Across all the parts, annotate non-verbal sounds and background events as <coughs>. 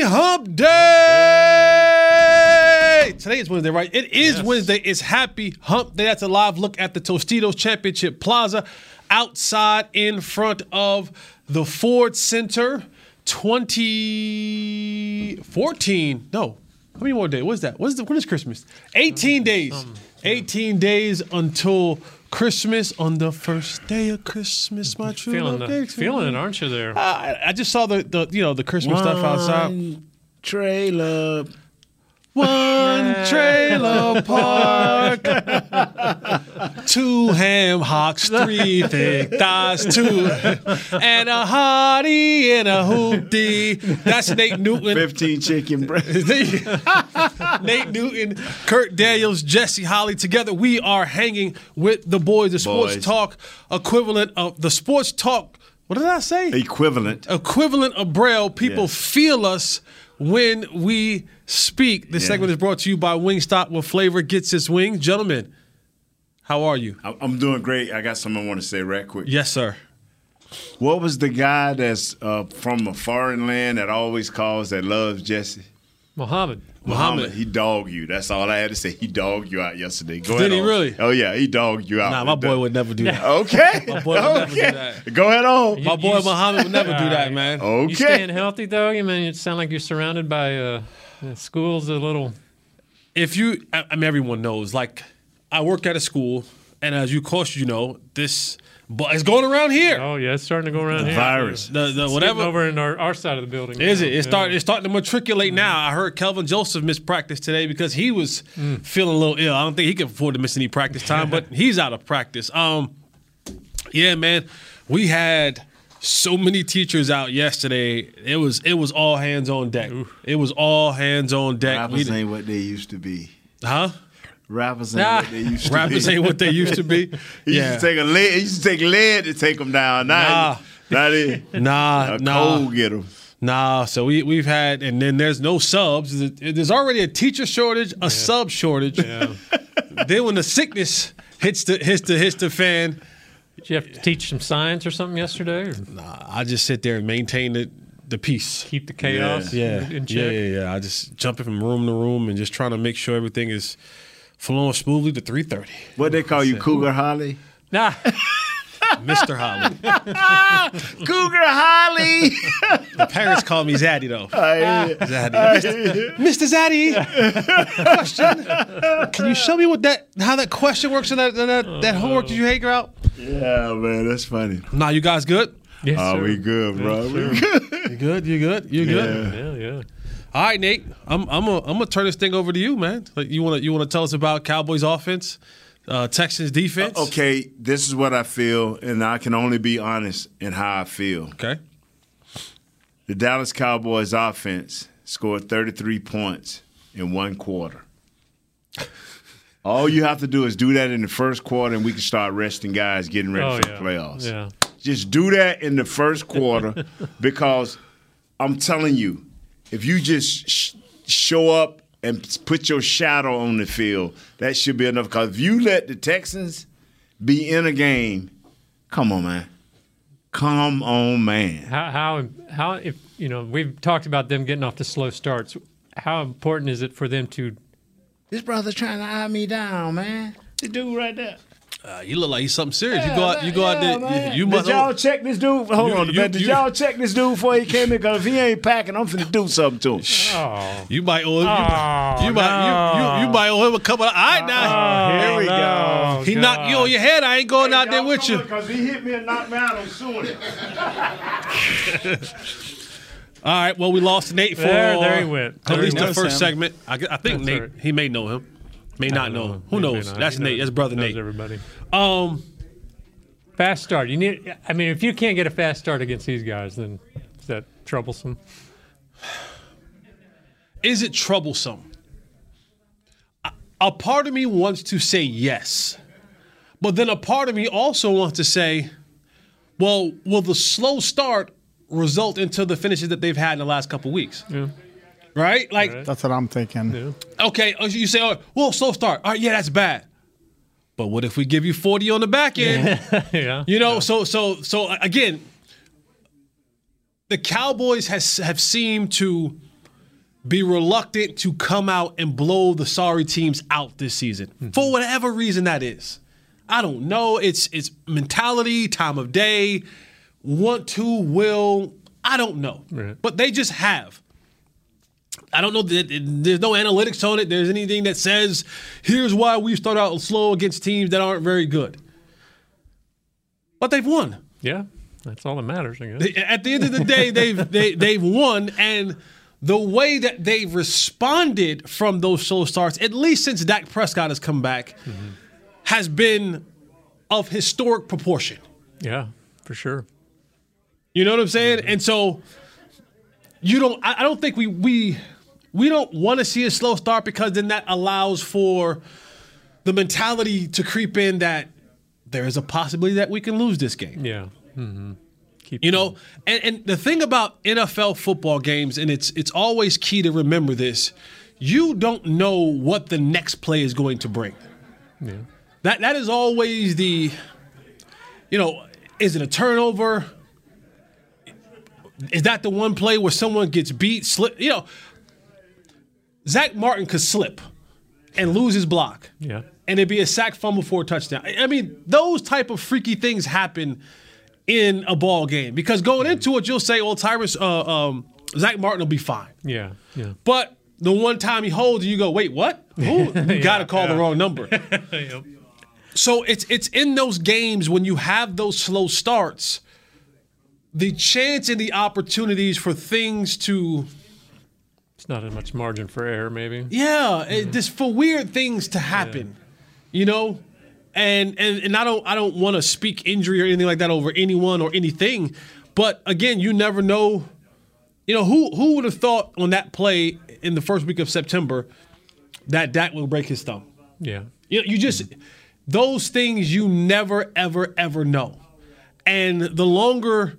Happy Hump Day! Today is Wednesday, right? It is Wednesday. It's Happy Hump Day. That's a live look at the Tostitos Championship Plaza outside in front of the Ford Center. 2014. No. How many more days? What is that? What is, the, what is Christmas? 18 mm, days. 18 days until Christmas on the first day of Christmas, my true Feeling, love the, gave to feeling me. it, aren't you? There. I, I just saw the, the you know the Christmas stuff outside. Trailer. One trailer park, <laughs> two ham hocks, three thick thighs, two, and a hottie and a hoopty. That's Nate Newton. 15 chicken breasts. <laughs> Nate Newton, Kurt Daniels, Jesse Holly. Together, we are hanging with the boys, the sports Boys. talk equivalent of the sports talk. What did I say? Equivalent. equivalent of Braille. People Yes. feel us when we speak. This Yeah. segment is brought to you by Wingstop, where flavor gets its wings. Gentlemen, how are you? I- I'm doing great. I got something I want to say right quick. Yes, sir. What was the guy that's uh, from a foreign land that always calls that loves Jesse? Muhammad. Muhammad. He dogged you. That's all I had to say. He dogged you out yesterday. Go Did ahead he on. really? Oh yeah, he dogged you out. Nah, my boy would never do that. <laughs> Okay. My boy would never do that. Go ahead on. My boy you- Muhammad would never do that, <laughs> man. Okay. You staying healthy though? I mean, it sound like you're surrounded by uh, schools. A little. If you, I I mean, everyone knows. Like, I work at a school, and as you, of course, you know this, but it's going around here. Oh yeah, it's starting to go around here. virus. The the It's whatever over in our, our side of the building. Is now. it? It's Yeah. start. It's starting to matriculate now. I heard Kelvin Joseph miss practice today because he was feeling a little ill. I don't think he can afford to miss any practice time, but <laughs> he's out of practice. Um, yeah, man, we had so many teachers out yesterday. It was it was all hands on deck. It was all hands on deck. Rappers did- ain't what they used to be. huh? Rappers ain't Nah. what they used to <laughs> Rappers be. ain't what they used to be. <laughs> He yeah. used to take a lead. He used to take lead to take them down. Now, Nah. now they, <laughs> nah, nah. cold get them. Nah, so we we've had, and then there's no subs. There's already a teacher shortage, a sub shortage. then when the sickness hits the hits the hits the fan, Did you have to teach some science or something yesterday? Or I just sit there and maintain the the peace. keep the chaos Yeah, in, in yeah, yeah, yeah. I just jumping from room to room and just trying to make sure everything is flowing smoothly to 3:30. What they call you, Cougar Holly? Nah. <laughs> Mr. Holly, <laughs> Cougar Holly. the parents call me Zaddy though. I- Zaddy. Mr. Zaddy, question. Can you show me what that how that question works in that in that, that homework that you hate out? yeah, man, that's funny. Nah, you guys good? Yes, Oh, sir. we good, bro. Yes, We good. You good? You good? You good? Yeah. Yeah, yeah. All right, Nate. I'm I'm gonna I'm gonna turn this thing over to you, man. Like, you wanna you wanna tell us about Cowboys offense, uh, Texans defense? Okay, this is what I feel, and I can only be honest in how I feel. Okay. The Dallas Cowboys offense scored 33 points in one quarter. <laughs> All you have to do is do that in the first quarter, and we can start resting guys getting ready Oh, for yeah. the playoffs. Yeah. Just do that in the first quarter <laughs> because I'm telling you, if you just sh- show up and put your shadow on the field, that should be enough. Because if you let the Texans be in a game, come on, man. Come on, man. How how how if you know we've talked about them getting off to slow starts. How important is it for them to? This brother trying to eye me down, man. The dude right there. Uh, you look like he's something serious. you go out. You go out there. man. You, you must. Did y'all check this dude? Hold You- on, you- man. Did you- y'all check this dude before he came in? Because if he ain't packing, I'm finna do something to him. Oh, You might owe. You, Oh, you might. You, you, you might owe him a couple. Of, all right now. Here we no, go. he knocked you on your head. I ain't going out there with you. Because he hit me and knocked me out, I'm suing him. All right. Well, we lost Nate for There- there he went. at There he least the went. first segment. I, I think That's Nate. all right. He may know him. May not know him. Who may knows? not. That's He Nate. knows- That's brother Nate. Everybody. Um, Fast start. You need. I mean, if you can't get a fast start against these guys, then is that troublesome? Is it troublesome? A- A part of me wants to say yes, but then a part of me also wants to say, well, will the slow start result into the finishes that they've had in the last couple weeks? Right? Like, That's what I'm thinking. okay, uh, you say, oh, well, slow start. All right, yeah, that's bad. But what if we give you 40 on the back end? <laughs> yeah. You know, so so so uh, again, the Cowboys has have seemed to be reluctant to come out and blow the sorry teams out this season for whatever reason that is. I don't know. It's it's mentality, time of day, want to, will. I don't know, Right. but they just have. I don't know that there's no analytics on it. There's anything that says here's why we start out slow against teams that aren't very good. But they've won. Yeah. That's all that matters, I guess. At the end of the day, they've <laughs> they, they've won, and the way that they've responded from those slow starts, at least since Dak Prescott has come back, mm-hmm. has been of historic proportion. Yeah, for sure. You know what I'm saying? Mm-hmm. And so you don't. I I don't think we we we don't want to see a slow start because then that allows for the mentality to creep in that there is a possibility that we can lose this game. Yeah. Mm-hmm. Keep You know, and, and the thing about NFL football games, and it's it's always key to remember this: you don't know what the next play is going to bring. Yeah. That that is always the, you know, is it a turnover? Is that the one play where someone gets beat, slip? You know, Zack Martin could slip and lose his block Yeah. and it'd be a sack fumble for a touchdown. I mean, those type of freaky things happen in a ball game because going into it, you'll say, "Well, Tyrus, uh, um, Zack Martin will be fine," Yeah. Yeah. but the one time he holds, you go, "Wait, what? <laughs> Who? You got to call the wrong number." <laughs> So it's it's in those games when you have those slow starts, the chance and the opportunities for things to not as much margin for error, maybe. Yeah, it, just for weird things to happen, you know, and and and I don't I don't want to speak injury or anything like that over anyone or anything, but again, you never know. You know who who would have thought on that play in the first week of September that Dak will break his thumb. Yeah. You know, you just those things you never ever ever know, and the longer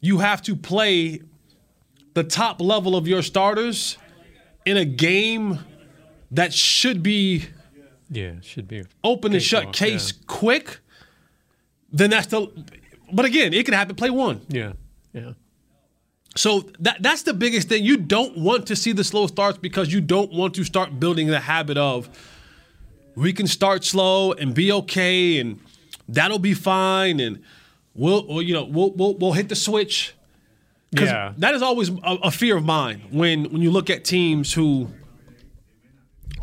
you have to play the top level of your starters in a game that should be Yeah. Should be. open and shut off, case quick, then that's the. But again, it can happen. Play one. Yeah. Yeah. So that that's the biggest thing. You don't want to see the slow starts because you don't want to start building the habit of we can start slow and be okay and that'll be fine and we'll, well you know we'll, we'll we'll hit the switch. Yeah. that is always a, a fear of mine when when you look at teams who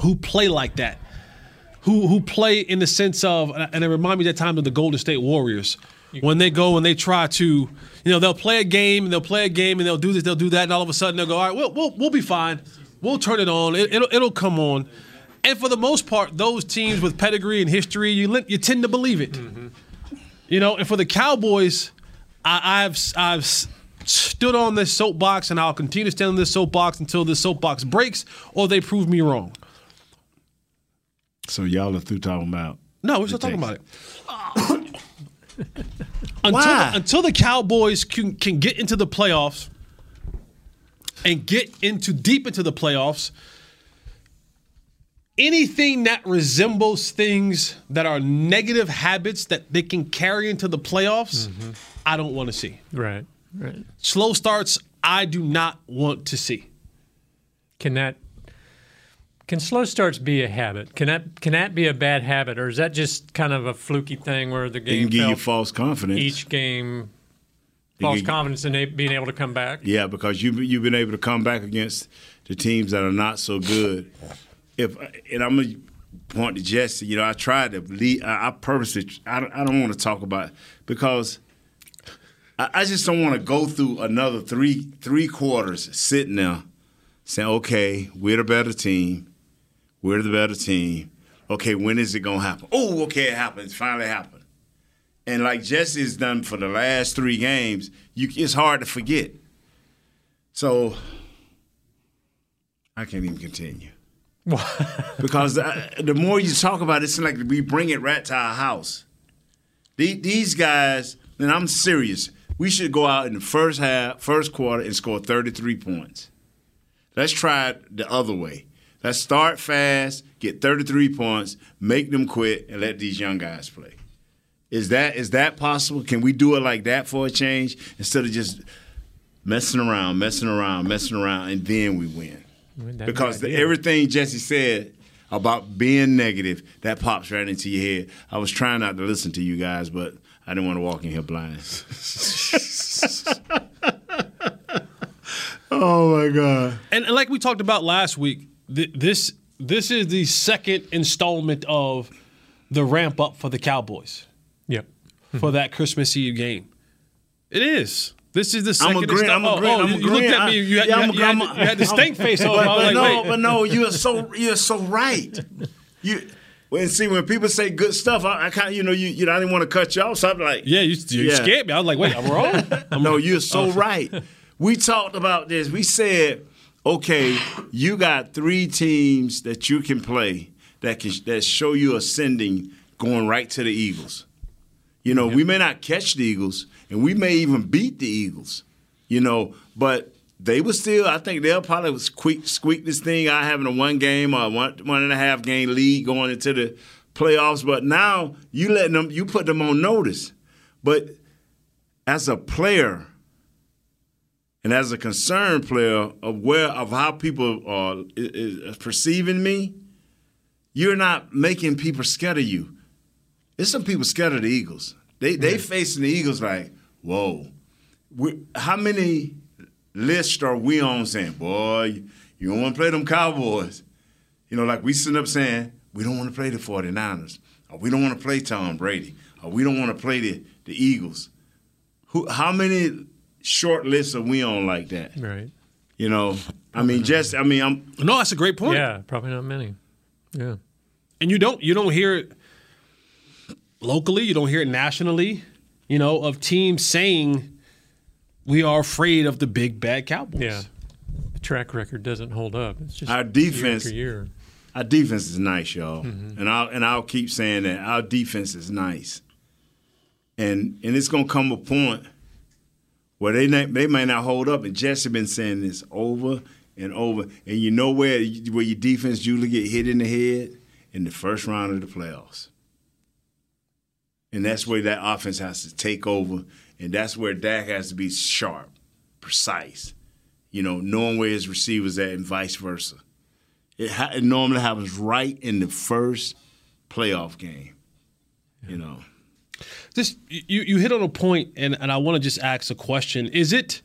who play like that, who who play in the sense of, and it remind me that time of the Golden State Warriors when they go and they try to, you know, they'll play a game and they'll play a game and they'll do this, they'll do that, and all of a sudden they'll go, all right, we'll we'll, we'll be fine, we'll turn it on, it, it'll it'll come on, and for the most part, those teams with pedigree and history, you you tend to believe it, mm-hmm. you know, and for the Cowboys, I, I've I've stood on this soapbox and I'll continue to stand on this soapbox until this soapbox breaks or they prove me wrong. So y'all are through talking about. No, we're still talking about it. <coughs> until, Why? the, until the Cowboys can, can get into the playoffs and get into deep into the playoffs, anything that resembles things that are negative habits that they can carry into the playoffs, mm-hmm. I don't want to see. Right. Right. Slow starts, I do not want to see. Can that can slow starts be a habit? Can that can that be a bad habit, or is that just kind of a fluky thing where the It game can give you false confidence. each game false can- confidence in being able to come back? Yeah, because you you've been able to come back against the teams that are not so good. If and I'm gonna point to Jesse. You know, I tried to lead. I, I purposely. I don't, I don't want to talk about it because I, I just don't want to go through another three three quarters sitting there saying, "Okay, we're the better team. We're the better team. Okay, when is it gonna happen? Oh, okay, it happened. It finally happened." and like Jesse's done for the last three games, you it's hard to forget. So I can't even continue. <laughs> because the, the more you talk about it, it's like we bring it right to our house. The- These guys, and I'm serious, we should go out in the first half, first quarter, and score 33 points. Let's try it the other way. Let's start fast, get 33 points, make them quit, and let these young guys play. Is that is that possible? Can we do it like that for a change instead of just messing around, messing around, messing around, and then we win? That'd be because the, everything Jesse said about being negative that pops right into your head. I was trying not to listen to you guys, but I didn't want to walk in here blind. <laughs> oh my god! And, and like we talked about last week, th- this this is the second installment of the ramp up for the Cowboys Yep. for that Christmas Eve game. It is. This is the I'm second. agreeing. I'm oh, install- agreeing. oh, I'm you, you looked at me. You had, Yeah, you had, you had, you had the stink face <laughs> on. But, but like, no, wait. but no, you're so you're so right. <laughs> You when see when people say good stuff, I, I kind of you know you you know, I didn't want to cut you off, so I'm like, yeah, you, you Yeah. scared me. I was like, wait, I'm wrong. <laughs> I'm no, you're so oh. right. We talked about this. We said, okay, you got three teams that you can play that can that show you ascending, going right to the Eagles. You know, we may not catch the Eagles, and we may even beat the Eagles. You know, but they were still. I think they'll probably squeak squeak this thing out having a one game or one one and a half game lead going into the playoffs. But now you letting them, you put them on notice. But as a player and as a concerned player of where of how people are is, perceiving me, you're not making people scared of you. There's some people scared of the Eagles. They they facing the Eagles like, whoa. we how many lists are we on saying, boy, you don't want to play them Cowboys? You know, like we sitting up saying, we don't want to play the 49ers, or we don't want to play Tom Brady, or we don't want to play the, the Eagles. Who how many short lists are we on like that? Right. You know, I mean, just I mean, I'm no, that's a great point. Yeah, probably not many. Yeah. and you don't you don't hear it locally you don't hear it nationally you know of teams saying we are afraid of the big bad cowboys Yeah. The track record doesn't hold up. It's just Our defense- after year. Our defense is nice, y'all, Mm-hmm. and I'll and I'll keep saying that our defense is nice, and and it's gonna come a point where they na- they may not hold up. And Jesse been saying this over and over, and you know where where your defense usually get hit in the head in the first round of the playoffs, and that's where that offense has to take over, and that's where Dak has to be sharp, precise, you know, knowing where his receivers at, and vice versa. It, ha- it normally happens right in the first playoff game. You know, Just you, you hit on a point, and, and I want to just ask a question. Is it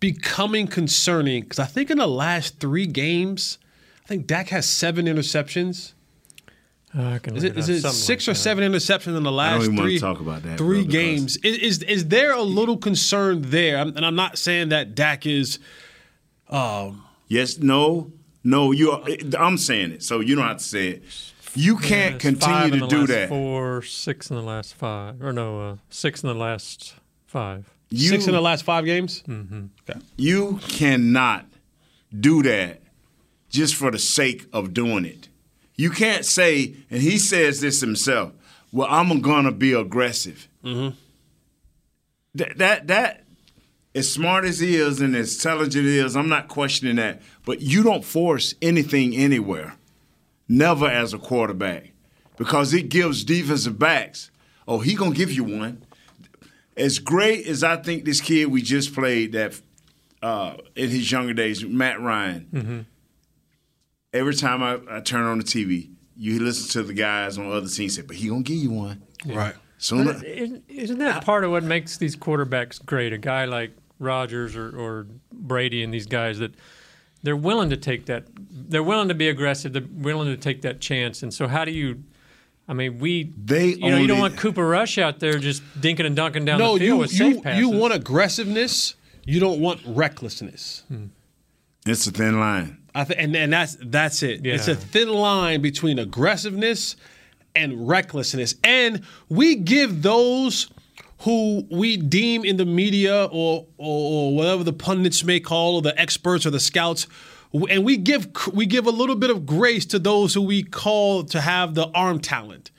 becoming concerning? Because I think in the last three games, I think Dak has seven interceptions. Uh, I can Is it, is it six like or that. seven interceptions in the last even wanna three, talk about that, three bro, games? Is, is is there a little concern there? And I'm not saying that Dak is. yes, no, no. You, are, I'm saying it, so you don't have to say it. You can't It's five continue in to the do last that. Four, six in the last five, or no, uh, six in the last five. You, Six in the last five games. Mm-hmm. Okay. you cannot do that just for the sake of doing it. You can't say, and he says this himself. Well, I'm gonna be aggressive. Mm-hmm. That that that as smart as he is and as intelligent as he is, I'm not questioning that. But you don't force anything anywhere. Never as a quarterback. Because it gives defensive backs, oh, he gonna give you one. As great as I think this kid we just played that uh, in his younger days, Matt Ryan. Every time I, I turn on the TV, you listen to the guys on the other teams say, "But he gonna give you one." Right. Soon, But isn't, isn't that part of what makes these quarterbacks great? A guy like Rodgers or, or Brady and these guys that they're willing to take that. They're willing to be aggressive. They're willing to take that chance. And so, how do you? I mean, we. They you know, you don't only- want Cooper Rush out there just dinking and dunking down No, the field you with you safe passes. you want aggressiveness. You don't want recklessness. Hmm. it's a thin line. I th- and and that's that's it. It's a thin line between aggressiveness and recklessness, and we give those who we deem in the media or, or or whatever the pundits may call or the experts or the scouts and we give we give a little bit of grace to those who we call to have the arm talent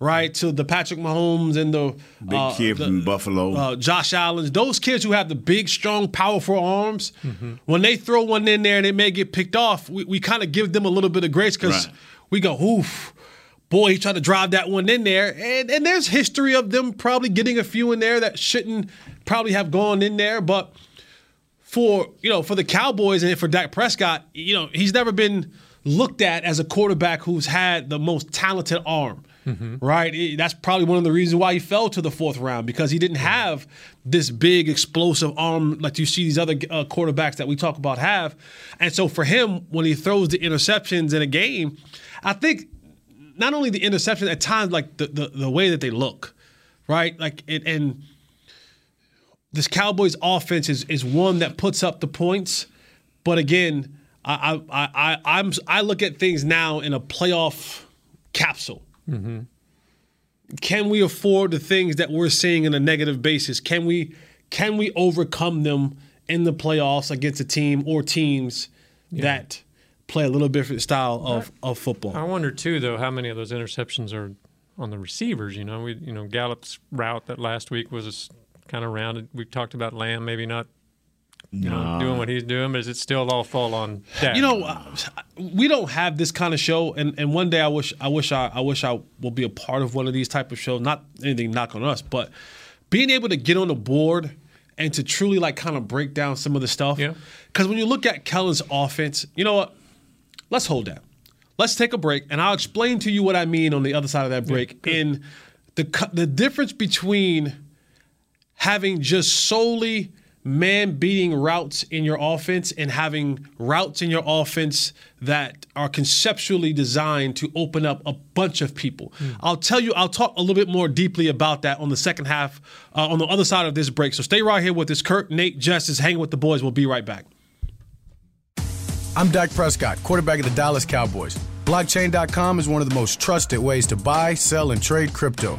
right to the Patrick Mahomes and the Big uh, kid the- from Buffalo. uh, Josh Allen's, those kids who have the big, strong, powerful arms, when they throw one in there and it may get picked off, we, we kind of give them a little bit of grace because Right. we go, oof, boy, he tried to drive that one in there. And, and there's history of them probably getting a few in there that shouldn't probably have gone in there. But for, you know, for the Cowboys and for Dak Prescott, you know, he's never been looked at as a quarterback who's had the most talented arm right? It- that's probably one of the reasons why he fell to the fourth round because he didn't have this big explosive arm like you see these other uh, quarterbacks that we talk about have. And so for him, when he throws the interceptions in a game, I think not only the interception at times like the the, the way that they look, right? Like it and this Cowboys offense is is one that puts up the points, but again, I I I I'm I look at things now in a playoff capsule. Mm-hmm. Can we afford the things that we're seeing in a negative basis? Can we can we overcome them in the playoffs against a team or teams that play a little different style of, of football? I wonder too, though, how many of those interceptions are on the receivers. You know, we you know Gallup's route that last week was kind of rounded. We've talked about Lamb maybe not you know, doing what he's doing, but does it still all fall on Dak? You know, uh, we don't have this kind of show, and, and one day I wish I wish I, I wish I will be a part of one of these type of shows. Not anything knock on us, but being able to get on the board and to truly like kind of break down some of the stuff. Yeah. Because when you look at Kellen's offense, you know what? Let's hold that. Let's take a break, and I'll explain to you what I mean on the other side of that break. in the the difference between having just solely man beating routes in your offense and having routes in your offense that are conceptually designed to open up a bunch of people. I'll tell you, I'll talk a little bit more deeply about that on the second half, uh, on the other side of this break. So stay right here with this. Kurt, Nate, Justice, is hanging with the boys. We'll be right back. I'm Dak Prescott, quarterback of the Dallas Cowboys. Blockchain.com is one of the most trusted ways to buy, sell, and trade crypto.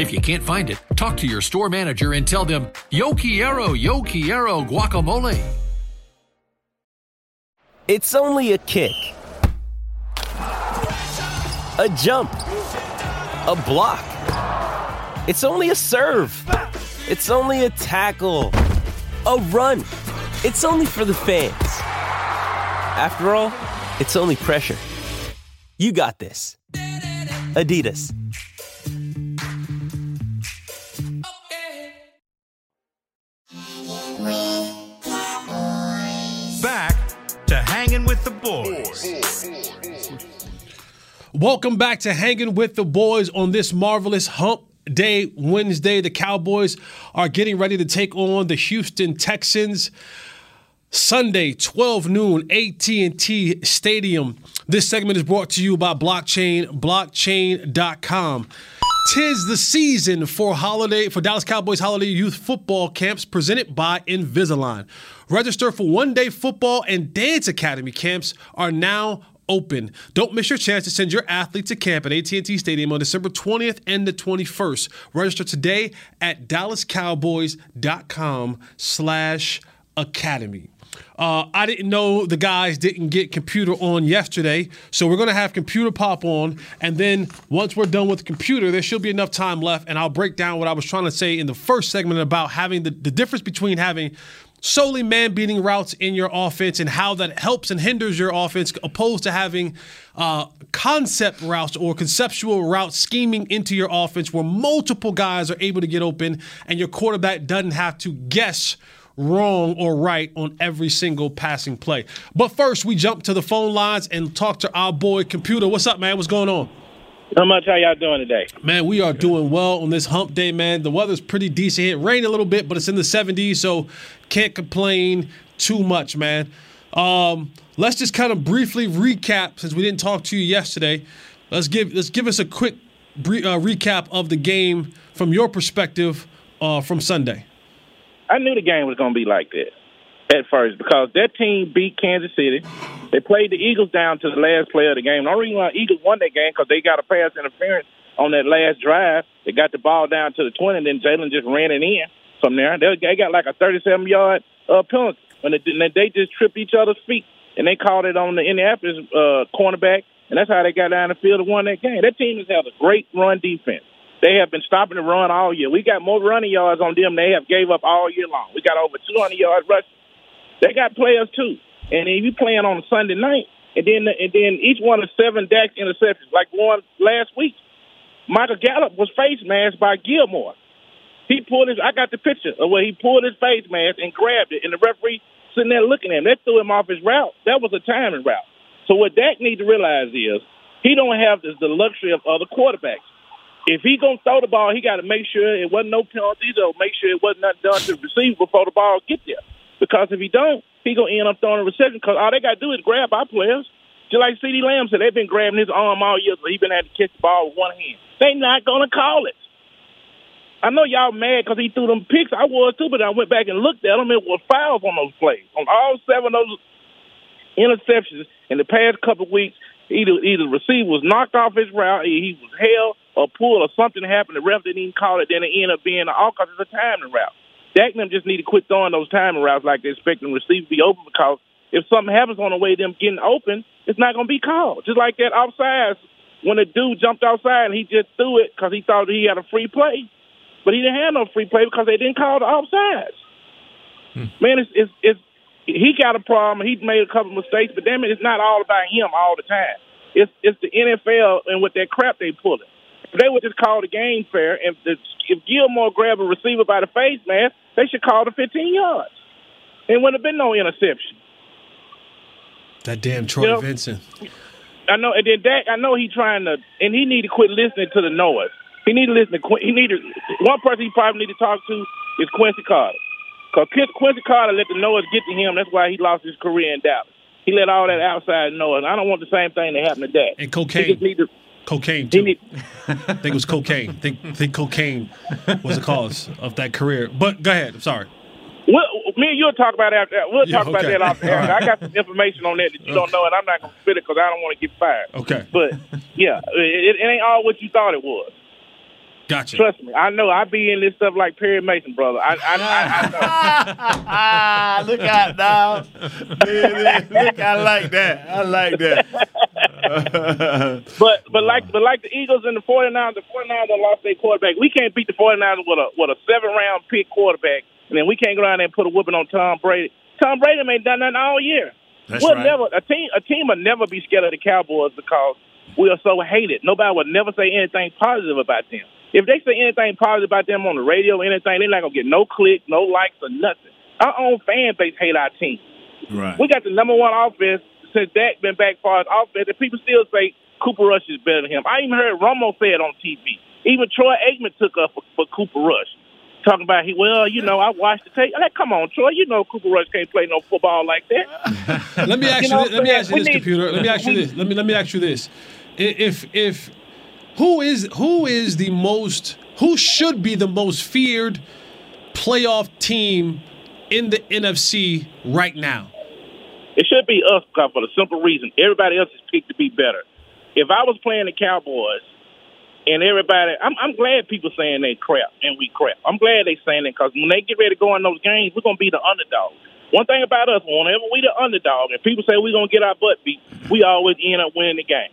If you can't find it, talk to your store manager and tell them, Yo Quiero, Yo Quiero guacamole. It's only a kick, a jump, a block. It's only a serve. It's only a tackle, a run. It's only for the fans. After all, it's only pressure. You got this. Adidas. Welcome back to Hanging with the Boys on this marvelous hump Day, Wednesday. The Cowboys are getting ready to take on the Houston Texans. Sunday, 12 noon, AT&T Stadium. This segment is brought to you by Blockchain, blockchain.com. Tis the season for holiday for Dallas Cowboys holiday youth football camps presented by Invisalign. Register for one-day football and dance academy camps are now open. Don't miss your chance to send your athlete to camp at AT&T Stadium on December 20th and the 21st. Register today at dallascowboys.com slash academy. Uh, I didn't know the guys didn't get computer on yesterday, so we're to have computer pop on, and then once we're done with the computer, there should be enough time left, and I'll break down what I was trying to say in the first segment about having the, the difference between having solely man beating routes in your offense and how that helps and hinders your offense opposed to having uh, concept routes or conceptual routes scheming into your offense where multiple guys are able to get open and your quarterback doesn't have to guess wrong or right on every single passing play. But first, we jump to the phone lines and talk to our boy Computer. What's up, man? What's going on? How much how y'all doing today? Man, we are doing well on this hump day, man. The weather's pretty decent. It rained a little bit, but it's in the 70s, so can't complain too much, man. Um, let's just kind of briefly recap since we didn't talk to you yesterday. Let's give let's give us a quick brief, uh, recap of the game from your perspective uh, from Sunday. I knew the game was going to be like this at first because that team beat Kansas City. They played the Eagles down to the last play of the game. The only reason why Eagles won that game because they got a pass interference on that last drive. They got the ball down to the 20, and then Jalen just ran it in from there. They, they got like a 37 yard uh, penalty when they, they just tripped each other's feet, and they called it on the Indianapolis uh, cornerback, and that's how they got down the field and won that game. That team has had a great run defense. They have been stopping the run all year. We got more running yards on them than they have gave up all year long. We got over 200 yards rushing. They got players too, and if you playing on a Sunday night, and then and then each one of seven Dak interceptions, like one last week, Michael Gallup was face masked by Gilmore. He pulled his. I got the picture of where he pulled his face mask and grabbed it, and the referee sitting there looking at him. That threw him off his route. That was a timing route. So what Dak need to realize is he don't have the luxury of other quarterbacks if he gonna throw the ball, he got to make sure it wasn't no penalties or make sure it wasn't done to the receiver before the ball get there. Because if he don't, he gonna end up throwing a reception. Because all they got to do is grab our players. Just like CeeDee Lamb said, they've been grabbing his arm all year, so he been had to catch the ball with one hand. They not gonna call it. I know y'all mad because he threw them picks. I was too, but I went back and looked at them. It was fouls on those plays on all seven of those interceptions in the past couple of weeks. Either either the receiver was knocked off his route, he was held or pulled, or something happened. The ref didn't even call it. Then it ended up being all because it's a timing route. Dak them just need to quit throwing those timing routes like they're expecting the receiver to be open because if something happens on the way them getting open, it's not going to be called. Just like that offside when a dude jumped outside and he just threw it because he thought he had a free play, but he didn't have no free play because they didn't call the offsides. Hmm. Man, it's, it's it's he got a problem. He made a couple mistakes, but damn it, it's not all about him all the time. It's it's the NFL and with that crap they pulling. If they would just call the game fair, and the, if Gilmore grabbed a receiver by the face, man, they should call the 15 yards. It wouldn't have been no interception. That damn Troy You know, Vincent. I know, and then Dak, I know he trying to, and he need to quit listening to the noise. He need to listen to. He need to. One person he probably need to talk to is Quincy Carter, because Quincy Carter let the noise get to him. That's why he lost his career in Dallas. He let all that outside noise. I don't want the same thing to happen to Dak. And He cocaine. just need to. Cocaine too. <laughs> I think it was cocaine. think think cocaine was the cause of that career. But go ahead. I'm sorry. We'll, me and you'll talk about that. We'll Yeah, talk about that off the air. I got some information on that that you don't know, and I'm not going to spit it because I don't want to get fired. Okay. But yeah, it, it ain't all what you thought it was. Gotcha. Trust me, I know. I be in this stuff like Perry Mason, brother. I, I, I, I know. <laughs> Look out now. Look, I like that. I like that. <laughs> But but like but like the Eagles and the 49ers, the 49ers lost their quarterback. We can't beat the 49ers with a with a seven round pick quarterback, and then we can't go down there and put a whooping on Tom Brady. Tom Brady ain't done nothing all year. That's we'll right. never a team a team will never be scared of the Cowboys because we are so hated. Nobody would never say anything positive about them. If they say anything positive about them on the radio or anything, they're not gonna get no clicks, no likes, or nothing. Our own fan base hate our team. Right. We got the number one offense since Dak been back for his offense, and people still say Cooper Rush is better than him. I even heard Romo say it on TV. Even Troy Aikman took up for, for Cooper Rush. Talking about he, well, you know, I watched the tape. Like, come on, Troy, you know Cooper Rush can't play no football like that. <laughs> Let me ask you. know this, let me ask you this, need- computer. Let me ask you this. Let me let me ask you this. If if who is who is the most who should be the most feared playoff team in the NFC right now? It should be us for the simple reason everybody else is picked to be better. If I was playing the Cowboys and everybody, I'm, I'm glad people saying they crap and we crap. I'm glad they saying it because when they get ready to go in those games, we're gonna be the underdog. One thing about us, whenever we the underdog and people say we're gonna get our butt beat, we always end up winning the game.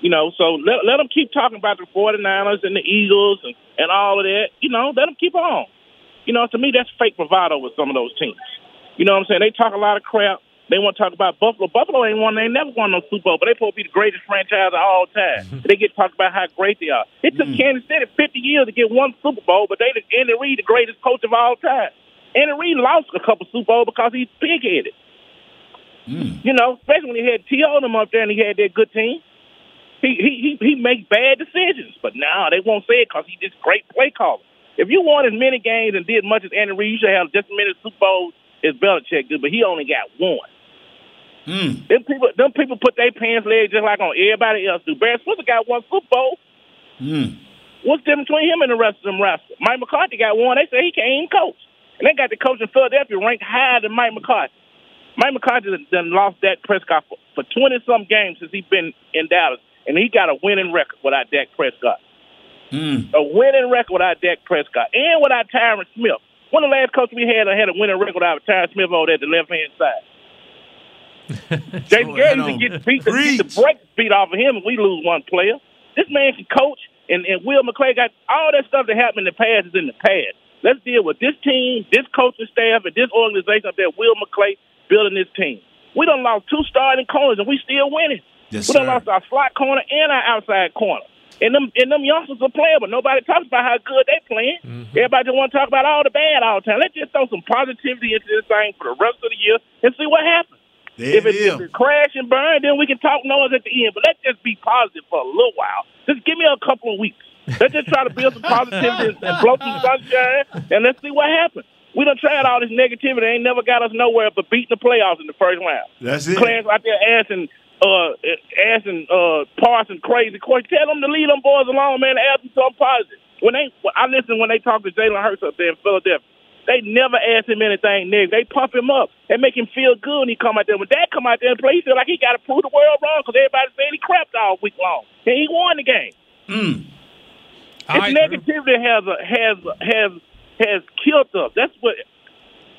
You know, so let, let them keep talking about the 49ers and the Eagles and, and all of that. You know, let them keep on. You know, to me, that's fake bravado with some of those teams. You know what I'm saying? They talk a lot of crap. They want to talk about Buffalo. Buffalo ain't won. They never won no Super Bowl, but they supposed to be the greatest franchise of all time. <laughs> they get talked about how great they are. It took mm. Kansas City 50 years to get one Super Bowl, but they Andy Reid, the greatest coach of all time. Andy Reid lost a couple Super Bowls because he's pig-headed. Mm. You know, especially when he had T.O. them up there and he had that good team. He he he, he makes bad decisions, but now they won't say it because he's just great play caller. If you won as many games and did as much as Andy Reid, you should have just as many Super Bowls as Belichick did, but he only got one. Mm. Them people, them people put their pants legs just like on everybody else do. Barry Switzer got one Super Bowl. Mm. What's the difference between him and the rest of them wrestlers? Mike McCarthy got one. They say he can't even coach, and they got the coach in Philadelphia ranked higher than Mike McCarthy. Mike McCarthy done, lost Dak Prescott for, for 20 some games since he's been in Dallas, and he got a winning record without Dak Prescott. Mm. A winning record without Dak Prescott and without Tyron Smith. One of the last coaches we had that had a winning record without Tyron Smith over there at the left hand side. Jason Garrett used to get beat, the, get the brakes beat off of him, and we lose one player. This man can coach, and, and Will McClay got all that stuff that happened in the past is in the past. Let's deal with this team, this coaching staff, and this organization up there. Will McClay building this team. We done lost two starting corners, and we still winning. Yes, we done sir. lost our slot corner and our outside corner. And them and them youngsters are playing, but nobody talks about how good they playing. Everybody just want to talk about all the bad all the time. Let's just throw some positivity into this thing for the rest of the year and see what happens. There if, it it, is. if it crash and burn, then we can talk noise at the end. But let's just be positive for a little while. Just give me a couple of weeks. Let's just try to build some positivity <laughs> and blow some sunshine, and let's see what happens. We done tried all this negativity. Ain't never got us nowhere but beating the playoffs in the first round. That's it. Clarence out there asking, uh, asking uh, Parson crazy questions. Tell them to leave them boys alone, man. Ask them something positive. When they, I listen when they talk to Jalen Hurts up there in Philadelphia. They never ask him anything negative. They pump him up. They make him feel good when he come out there. When Dak come out there and play, he feel like he got to prove the world wrong because everybody saying he crapped all week long, and he won the game. Hmm. All This right. negativity has a, has has has killed us. That's what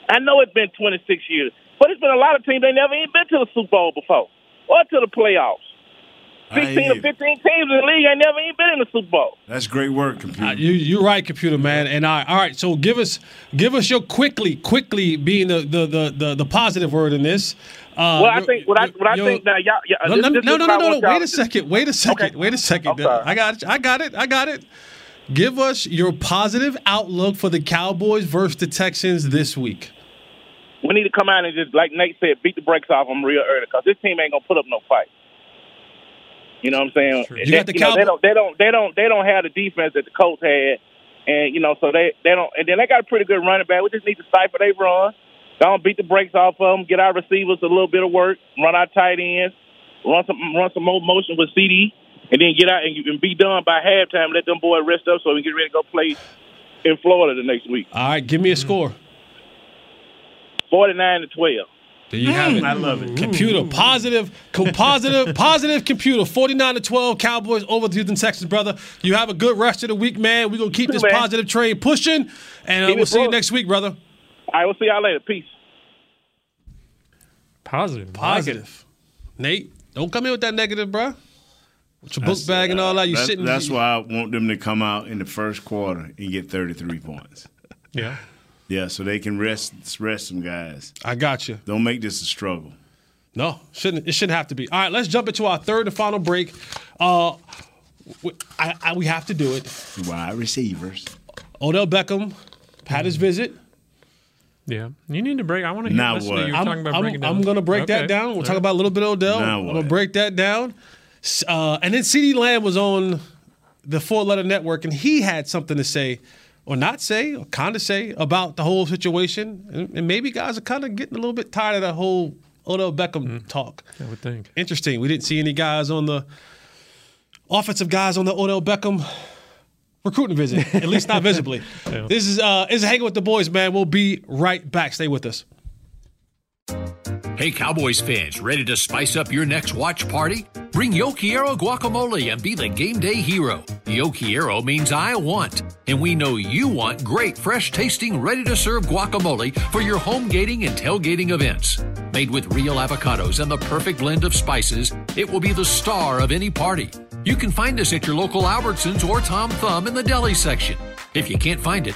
I know. It's been 26 years, but it's been a lot of teams. They never even been to the Super Bowl before or to the playoffs. I 16 hear or 15 teams in the league ain't never even been in the Super Bowl. That's great work, computer. Uh, you you're right, computer man. And all right, all right. So give us give us your quickly, quickly being the the the the, the positive word in this. Uh, well, I think what I what I your- think now, y'all. y'all No, this- no, this no, is no, no, no, Wait a second. Wait a second. Wait a second. I'm sorry. I got it. I got it. I got it. Give us your positive outlook for the Cowboys versus the Texans this week. We need to come out and just, like Nate said, beat the brakes off them real early because this team ain't gonna put up no fight. You know what I'm saying? You got the know, they don't. They don't. They don't. They don't have the defense that the Colts had, and you know, so they they don't. And then they got a pretty good running back. We just need to stifle they run. Don't beat the brakes off of them. Get our receivers a little bit of work. Run our tight ends. Run some run some more motion with CeeDee, and then get out and, and be done by halftime. Let them boys rest up so we can get ready to go play in Florida the next week. All right, give me a mm-hmm. score. Forty nine to twelve. There you have it. I love it. Computer positive, co- <laughs> positive, positive computer. Forty nine to twelve, Cowboys over the Houston Texans, brother. You have a good rest of the week, man. We're gonna keep this man. positive train pushing, and uh, we'll see you next week, brother. All right, we'll see y'all later. Peace. Positive. Positive. Nate, don't come in with that negative, bro. With your book bag and all that, you that's, sitting. That's why I want them to come out in the first quarter and get 33 points. Yeah. Yeah, so they can rest rest some guys. I got you. Don't make this a struggle. No, shouldn't it shouldn't have to be. All right, let's jump into our third and final break. Uh, we, I, I, we have to do it. Wide receivers. Odell Beckham had his visit. Yeah. You need to break. I want to hear Now listen to what? you I'm, talking about I'm, breaking down. I'm going to break Okay. that down. We'll All talk right. about a little bit of Odell. Now I'm going to break that down. Uh, and then CeeDee Lamb was on the Four Letter Network, and he had something to say, or not say, or kind of say about the whole situation. And, and maybe guys are kind of getting a little bit tired of that whole Odell Beckham talk. I would think. Interesting. We didn't see any guys on the offensive guys on the Odell Beckham recruiting visit, at least not visibly. <laughs> Yeah. This is uh, is hanging with the boys, man. We'll be right back. Stay with us. Hey, Cowboys fans, ready to spice up your next watch party? Bring Yo Quiero guacamole and be the game day hero. Yo Quiero means I want, and we know you want great, fresh tasting, ready to serve guacamole for your home gating and tailgating events. Made with real avocados and the perfect blend of spices, it will be the star of any party. You can find us at your local Albertsons or Tom Thumb in the deli section. If you can't find it,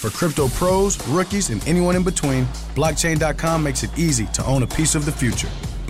For crypto pros, rookies, and anyone in between, blockchain.com makes it easy to own a piece of the future.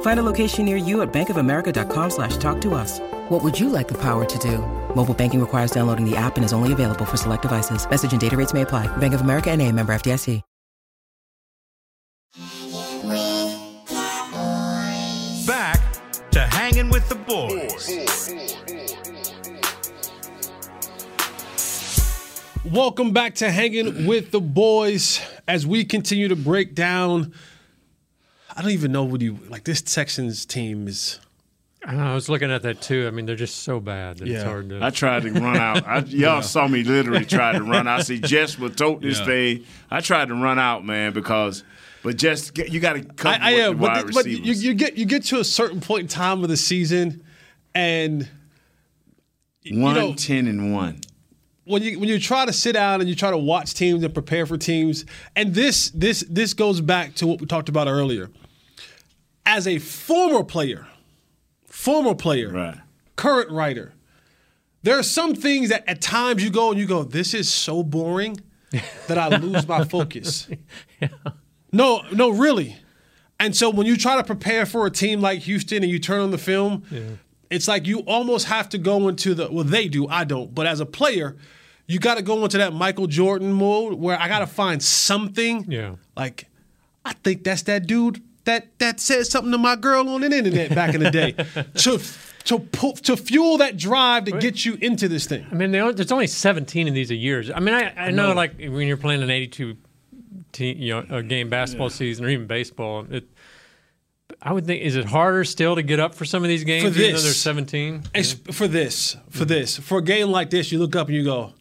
Find a location near you at bankofamerica.com slash talk to us. What would you like the power to do? Mobile banking requires downloading the app and is only available for select devices. Message and data rates may apply. Bank of America and a member FDIC. Back to hanging with the boys. Welcome back to Hanging with the Boys as we continue to break down. I don't even know what you like. This Texans team is. I, know, I was looking at that too. I mean, they're just so bad that it's hard to. I tried to run out. I, <laughs> y'all saw me literally try to run out. See, Jess would tote this Yeah. thing. I tried to run out, man, because but Jess, get- you got to cover I, I with am, the but, wide th- but you, you get you get to a certain point in time of the season, and you know- ten, and one. when you when you try to sit down and you try to watch teams and prepare for teams, and this this this goes back to what we talked about earlier. As a former player, former player, current writer, there are some things that at times you go and you go, "This is so boring <laughs> that I lose my focus." No, no, really. And so when you try to prepare for a team like Houston and you turn on the film, it's like you almost have to go into the well, they do, I don't. But as a player, you got to go into that Michael Jordan mode where I got to find something. Yeah. Like, I think that's that dude that that said something to my girl on the internet back in the day <laughs> to to pu- to fuel that drive to get you into this thing. I mean, they, there's only 17 of these a year. I mean, I, I, know, like when you're playing an 82 team, you know, a game basketball season or even baseball, it. I would think is it harder still to get up for some of these games For even though this. there's 17? It's for this, for mm-hmm. this, for a game like this, you look up and you go,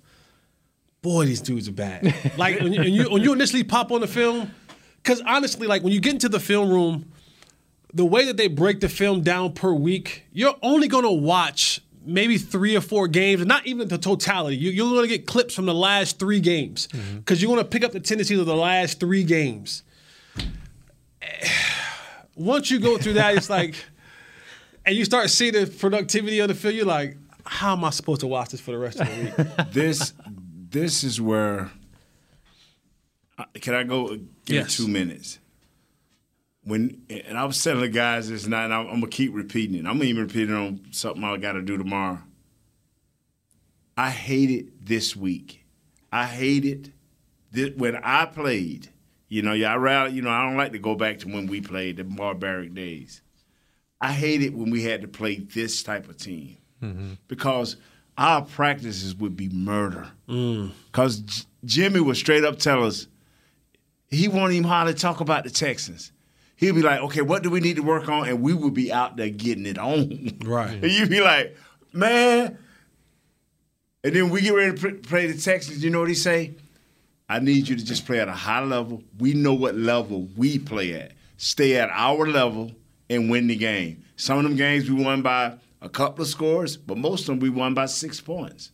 "Boy, these dudes are bad." <laughs> like when you, when you when you initially pop on the film, because honestly, like when you get into the film room, the way that they break the film down per week, you're only going to watch maybe three or four games, and not even the totality. You, you're going to get clips from the last three games mm-hmm. because you're going to pick up the tendencies of the last three games. <sighs> Once you go through that, it's like and you start seeing the productivity on the field, you're like, how am I supposed to watch this for the rest of the week? <laughs> this this is where uh, can I go give Yes. two minutes? When and I was telling the guys this night, and I'm, I'm gonna keep repeating it. I'm gonna even repeat it on something I got to do tomorrow. I hate it this week. I hate it that when I played. You know, yeah, I rather you know I don't like to go back to when we played the barbaric days. I hate it when we had to play this type of team because our practices would be murder. Because J- Jimmy would straight up tell us he won't even hardly talk about the Texans. He'll be like, "Okay, what do we need to work on?" And we will be out there getting it on. <laughs> Right. And you'd be like, "Man." And then we get ready to play the Texans. You know what he say? I need you to just play at a high level. We know what level we play at. Stay at our level and win the game. Some of them games we won by a couple of scores, but most of them we won by six points.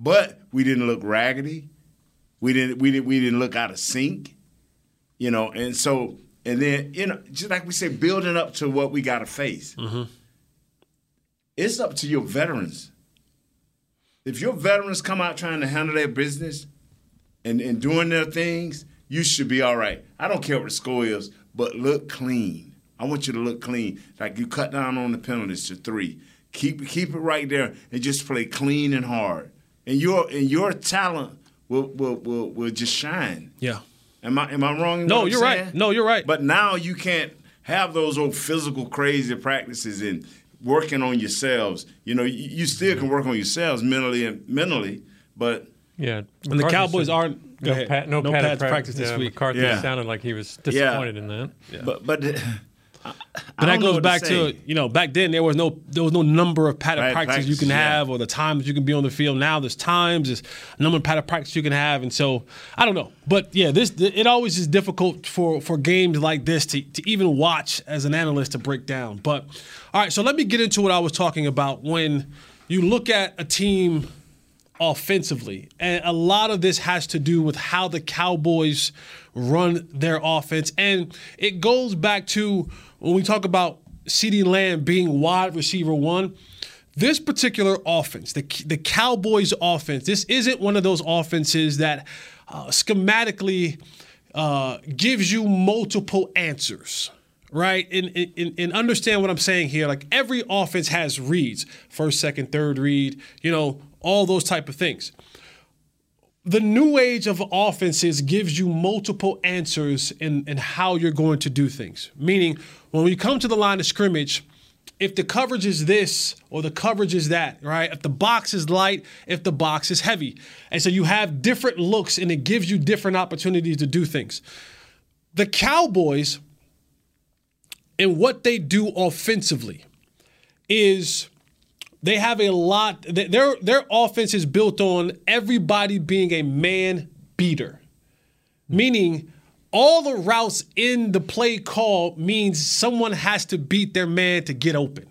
But we didn't look raggedy. We didn't we didn't we didn't look out of sync. You know, and so and then, you know, just like we say, building up to what we gotta face. Mm-hmm. It's up to your veterans. If your veterans come out trying to handle their business and, and doing their things, you should be all right. I don't care what the score is, but look clean. I want you to look clean. Like you cut down on the penalties to three. Keep keep it right there and just play clean and hard. And your and your talent will will will, will just shine. Yeah. Am I am I wrong? in No, what you're right. No, you're right. But now you can't have those old physical crazy practices and working on yourselves. You know, you, you still can work on yourselves mentally and mentally, but Yeah. And the Cowboys aren't- go no, ahead. pat- no, No padded pads prac- practice this yeah, week. McCarthy Yeah. sounded like he was Yeah. disappointed in that. Yeah. But but <laughs> But that goes back to you know back then there was no there was no number of padded Padded practices you can yeah. have or the times you can be on the field. Now there's times, there's a number of padded practices you can have, and so I don't know. But yeah, this it always is difficult for for games like this to to even watch as an analyst to break down. But all right, so let me get into what I was talking about when you look at a team offensively. And a lot of this has to do with how the Cowboys run their offense. And it goes back to when we talk about CeeDee Lamb being wide receiver one. This particular offense, the, the Cowboys offense, this isn't one of those offenses that uh, schematically uh, gives you multiple answers right? And, and, and understand what I'm saying here. Like every offense has reads, first, second, third read, you know, all those type of things. The new age of offenses gives you multiple answers in, in how you're going to do things. Meaning, when we come to the line of scrimmage, if the coverage is this or the coverage is that, right? If the box is light, if the box is heavy. And so you have different looks and it gives you different opportunities to do things. The Cowboys and what they do offensively is they have a lot their their offense is built on everybody being a man beater. Meaning all the routes in the play call means someone has to beat their man to get open.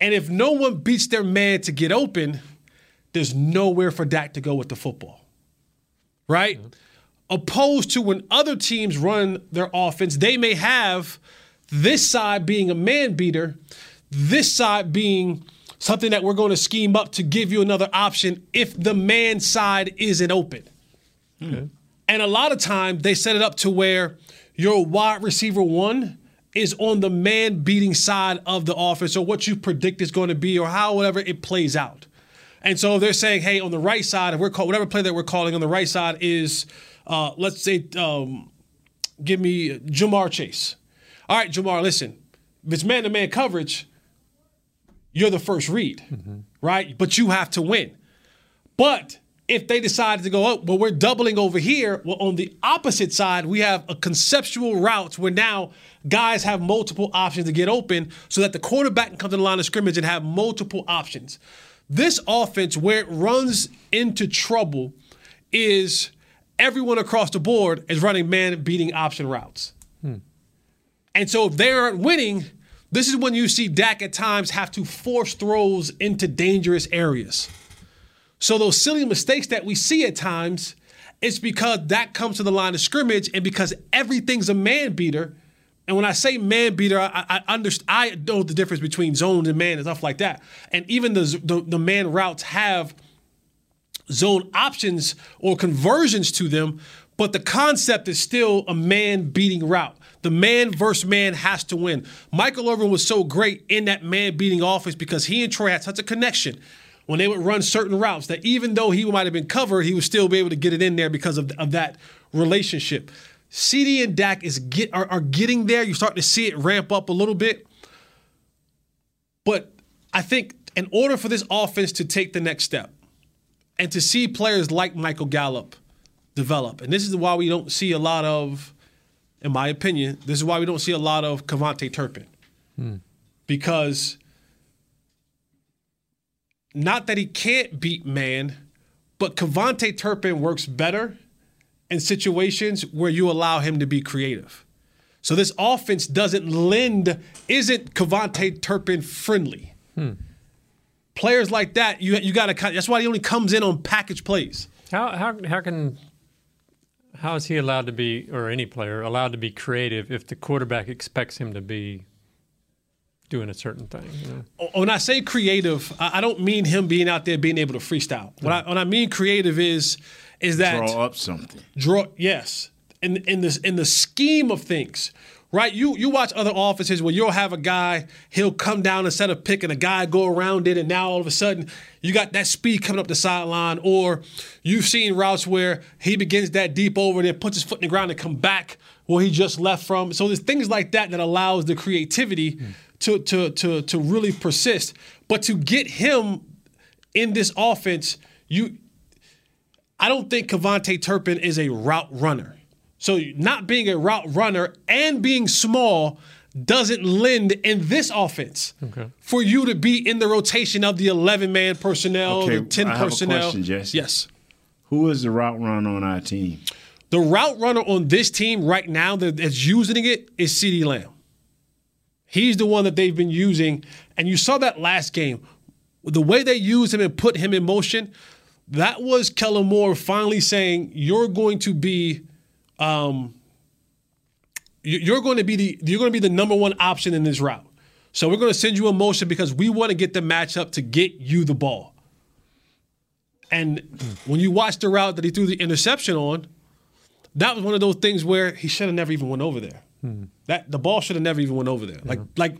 And if no one beats their man to get open there's nowhere for Dak to go with the football. Right? Mm-hmm. Opposed to when other teams run their offense they may have this side being a man beater, this side being something that we're going to scheme up to give you another option if the man side isn't open. And a lot of times they set it up to where your wide receiver one is on the man beating side of the offense or what you predict is going to be or however it plays out. And so they're saying, hey, on the right side, if we're call, whatever play that we're calling on the right side is, uh, let's say, um, give me Ja'Marr Chase. All right, Ja'Marr, listen, if it's man to man coverage, you're the first read, mm-hmm. right? But you have to win. But if they decide to go up, well, we're doubling over here. Well, on the opposite side, we have a conceptual route where now guys have multiple options to get open so that the quarterback can come to the line of scrimmage and have multiple options. This offense, where it runs into trouble, is everyone across the board is running man beating option routes. Hmm. And so if they aren't winning, this is when you see Dak at times have to force throws into dangerous areas. So those silly mistakes that we see at times, it's because Dak comes to the line of scrimmage and because everything's a man beater, And when I say man beater, I, I understand. I know the difference between zones and man and stuff like that. And even the, the the man routes have zone options or conversions to them, but the concept is still a man beating route. The man versus man has to win. Michael Irvin was so great in that man beating offense because he and Troy had such a connection when they would run certain routes that even though he might have been covered, he would still be able to get it in there because of, of that relationship. CeeDee and Dak is get are, are getting there. You're starting to see it ramp up a little bit. But I think in order for this offense to take the next step and to see players like Michael Gallup develop, and this is why we don't see a lot of, in my opinion, this is why we don't see a lot of KaVontae Turpin. Hmm. Because not that he can't beat man, but KaVontae Turpin works better in situations where you allow him to be creative. So this offense doesn't lend, isn't KaVontae Turpin friendly. Hmm. Players like that, you you got to. That's why he only comes in on package plays. How how how can how is he allowed to be, or any player allowed to be creative if the quarterback expects him to be doing a certain thing? You know? when I say creative, I I don't mean him being out there being able to freestyle. What I, when I mean creative is is that Draw up something. draw yes in in this in the scheme of things right? You you watch other offenses where you'll have a guy he'll come down and set a pick and a guy go around it and now all of a sudden you got that speed coming up the sideline or you've seen routes where he begins that deep over and then puts his foot in the ground and come back where he just left from. So there's things like that that allows the creativity hmm. to to to to really persist. But to get him in this offense you I don't think KaVontae Turpin is a route runner. So not being a route runner and being small doesn't lend in this offense Okay. for you to be in the rotation of the 11 man personnel, Okay, the 10 I have a personnel. question, Jesse. Yes. Who is the route runner on our team? The route runner on this team right now that- that's using it is CeeDee Lamb. He's the one that they've been using. And you saw that last game. The way they used him and put him in motion, that was Kellen Moore finally saying, You're going to be um, you- you're going to be the you're going to be the number one option in this route. So we're going to send you a motion because we want to get the matchup to get you the ball. And when you watch the route that he threw the interception on, that was one of those things where he should have never even went over there. That the ball should have never even went over there. Like like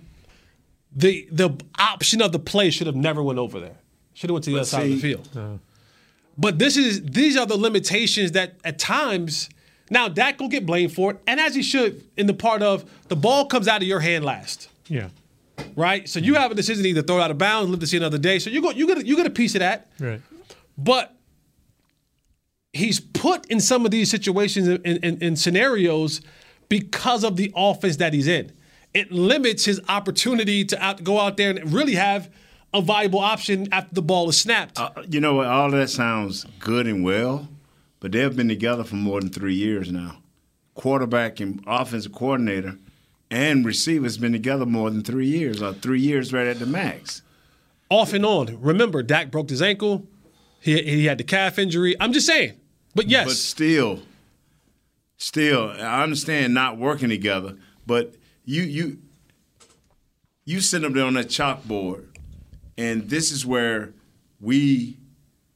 the the option of the play should have never went over there. Should have went to the But other side of the see- field. But this is these are the limitations that at times now Dak will get blamed for it, and as he should in the part of the ball comes out of your hand last. Yeah. Right? So you have a decision to either throw it out of bounds, live to see another day. So you go you get a, you get a piece of that. Right. But he's put in some of these situations and in, in, in scenarios because of the offense that he's in. It limits his opportunity to out, go out there and really have a viable option after the ball is snapped. Uh, you know what? All that sounds good and well, but they've been together for more than three years now. Quarterback and offensive coordinator and receivers been together more than three years, or three years right at the max. Off and on. Remember, Dak broke his ankle. He, he had the calf injury. I'm just saying. But yes. But still, still, I understand not working together, but you you you sit up there on that chalkboard, and this is where we,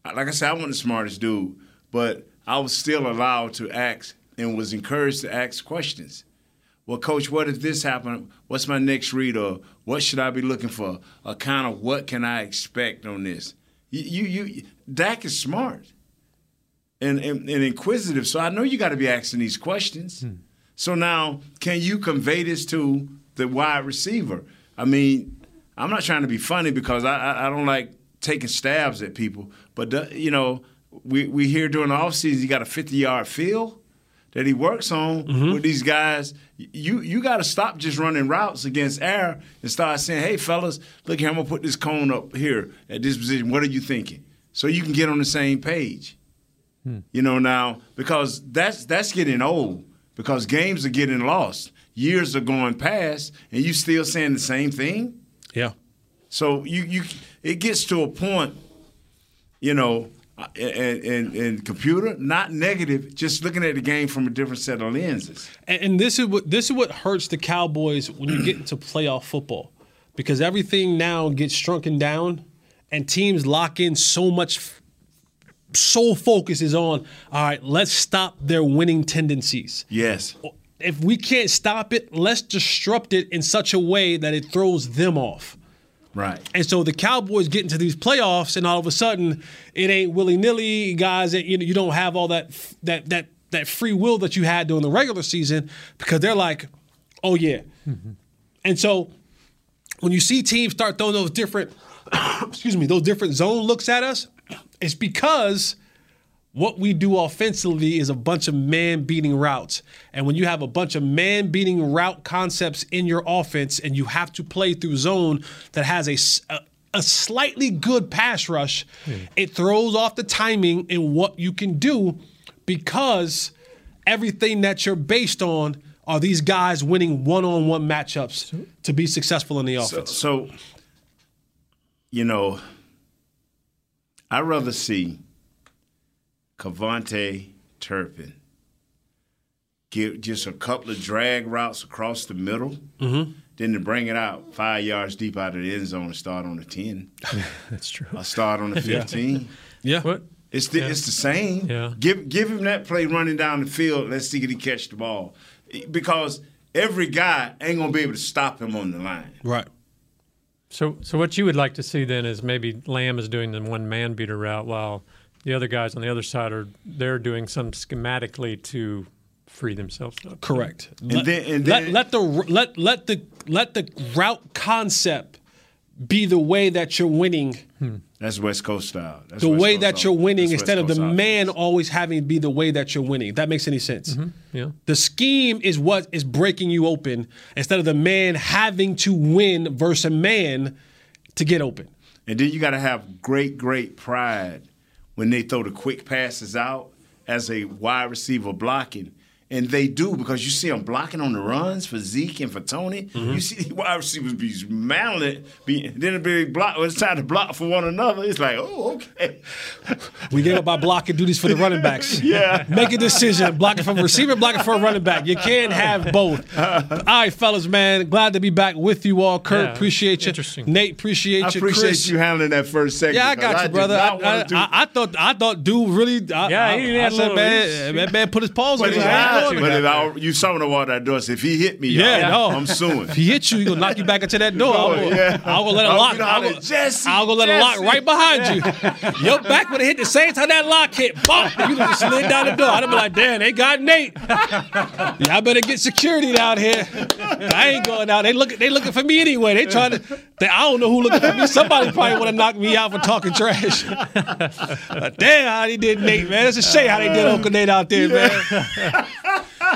like I said, I wasn't the smartest dude, but I was still allowed to ask and was encouraged to ask questions. Well, coach, what if this happened? What's my next read, or what should I be looking for? Or kind of what can I expect on this? You, you, you Dak is smart and, and, and inquisitive. So I know you got to be asking these questions. Hmm. So now, can you convey this to the wide receiver? I mean, I'm not trying to be funny because I, I, I don't like taking stabs at people, but the, you know, we we hear during the offseason he got a 50 yard field that he works on mm-hmm. with these guys. You you got to stop just running routes against air and start saying, "Hey, fellas, look here, I'm gonna put this cone up here at this position. What are you thinking?" So you can get on the same page. Hmm. You know now because that's that's getting old because games are getting lost. Years are going past, and you still saying the same thing. Yeah. So you you it gets to a point, you know, Uh, and, and, and computer, not negative, just looking at the game from a different set of lenses. And, and this is what this is what hurts the Cowboys when you get into <clears throat> playoff football, because everything now gets shrunken down, and teams lock in so much. Sole focus is on all right. Let's stop their winning tendencies. Yes. If we can't stop it, let's disrupt it in such a way that it throws them off. Right. And so the Cowboys get into these playoffs, and all of a sudden, it ain't willy nilly, guys. That you know, you don't have all that that that that free will that you had during the regular season because they're like, oh yeah. Mm-hmm. And so when you see teams start throwing those different, <coughs> excuse me, those different zone looks at us, it's because what we do offensively is a bunch of man beating routes. And when you have a bunch of man beating route concepts in your offense and you have to play through zone that has a a slightly good pass rush, hmm. it throws off the timing in what you can do because everything that you're based on are these guys winning one on one matchups to be successful in the So, offense. so, you know, I'd rather see KaVontae Turpin get just a couple of drag routes across the middle, Mhm. then to bring it out five yards deep out of the end zone and start on the 10. <laughs> That's true. Or start on the <laughs> 15. Yeah. What? It's the, it's the same. Yeah. Give give him that play running down the field. Let's see if he catch the ball. Because every guy ain't gonna be able to stop him on the line. Right. So, so what you would like to see then is maybe Lamb is doing the one man beater route while the other guys on the other side are they're doing some schematically to free themselves up. Correct. And let, then- and then- let the let let the let the route concept be the way that you're winning. Hmm. That's West Coast style. That's the West way Coast that you're winning That's instead of the Coast man always having to be the way that you're winning. If that makes any sense. Mm-hmm. Yeah. The scheme is what is breaking you open instead of the man having to win versus a man to get open. And then you got to have great, great pride when they throw the quick passes out as a wide receiver blocking. And they do because you see them blocking on the runs for Zeke and for Tony. Mm-hmm. You see <laughs> the wide receivers be mailing, be then it be block. When it's time to block for one another, it's like, oh, okay. <laughs> We gave up by blocking duties for the running backs. <laughs> Yeah. Make a decision. Blocking for a receiver, blocking for a running back. You can't have both. all right, fellas, man. Glad to be back with you all. Kurt, Yeah, appreciate you. interesting. Nate, appreciate I you. appreciate Chris. you handling that first segment. Yeah, I got you, did brother. I, I, do- I, I thought I thought dude really. I, Yeah, I, he I had a said, little- man, that man put his paws on But his it's hand. Not- but it all- you saw the water that door. So if he hit me, Yeah, y'all, no. I'm suing. If he hit you, he gonna knock you back into that door. <laughs> Oh, I'll, go, Yeah. I'll go let it lock. I'll hollering, go, Jesse, go let it lock right behind you. <laughs> Your back would have hit the same time that lock hit. Bump! You just slid down the door. I'd been like, damn, they got Nate. <laughs> Yeah, I better get security down here. I ain't going out. They look. They looking for me anyway. They trying to. They, I don't know who looking for me. Somebody probably want to knock me out for talking trash. Damn, how they did Nate, man. It's a shame how they did Uncle Nate out there, man.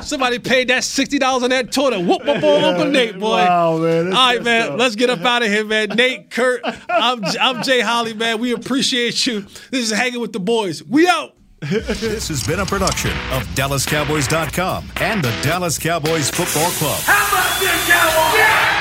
Somebody paid that sixty dollars on that tour to whoop up on Uncle Nate, boy. Wow, man, All that's right, messed man. up. Let's get up out of here, man. Nate, Kurt, I'm I'm Jay Holley, man. We appreciate you. This is hanging with the boys. We out. this has been a production of DallasCowboys.com and the Dallas Cowboys Football Club. How about this, Cowboys? Yeah!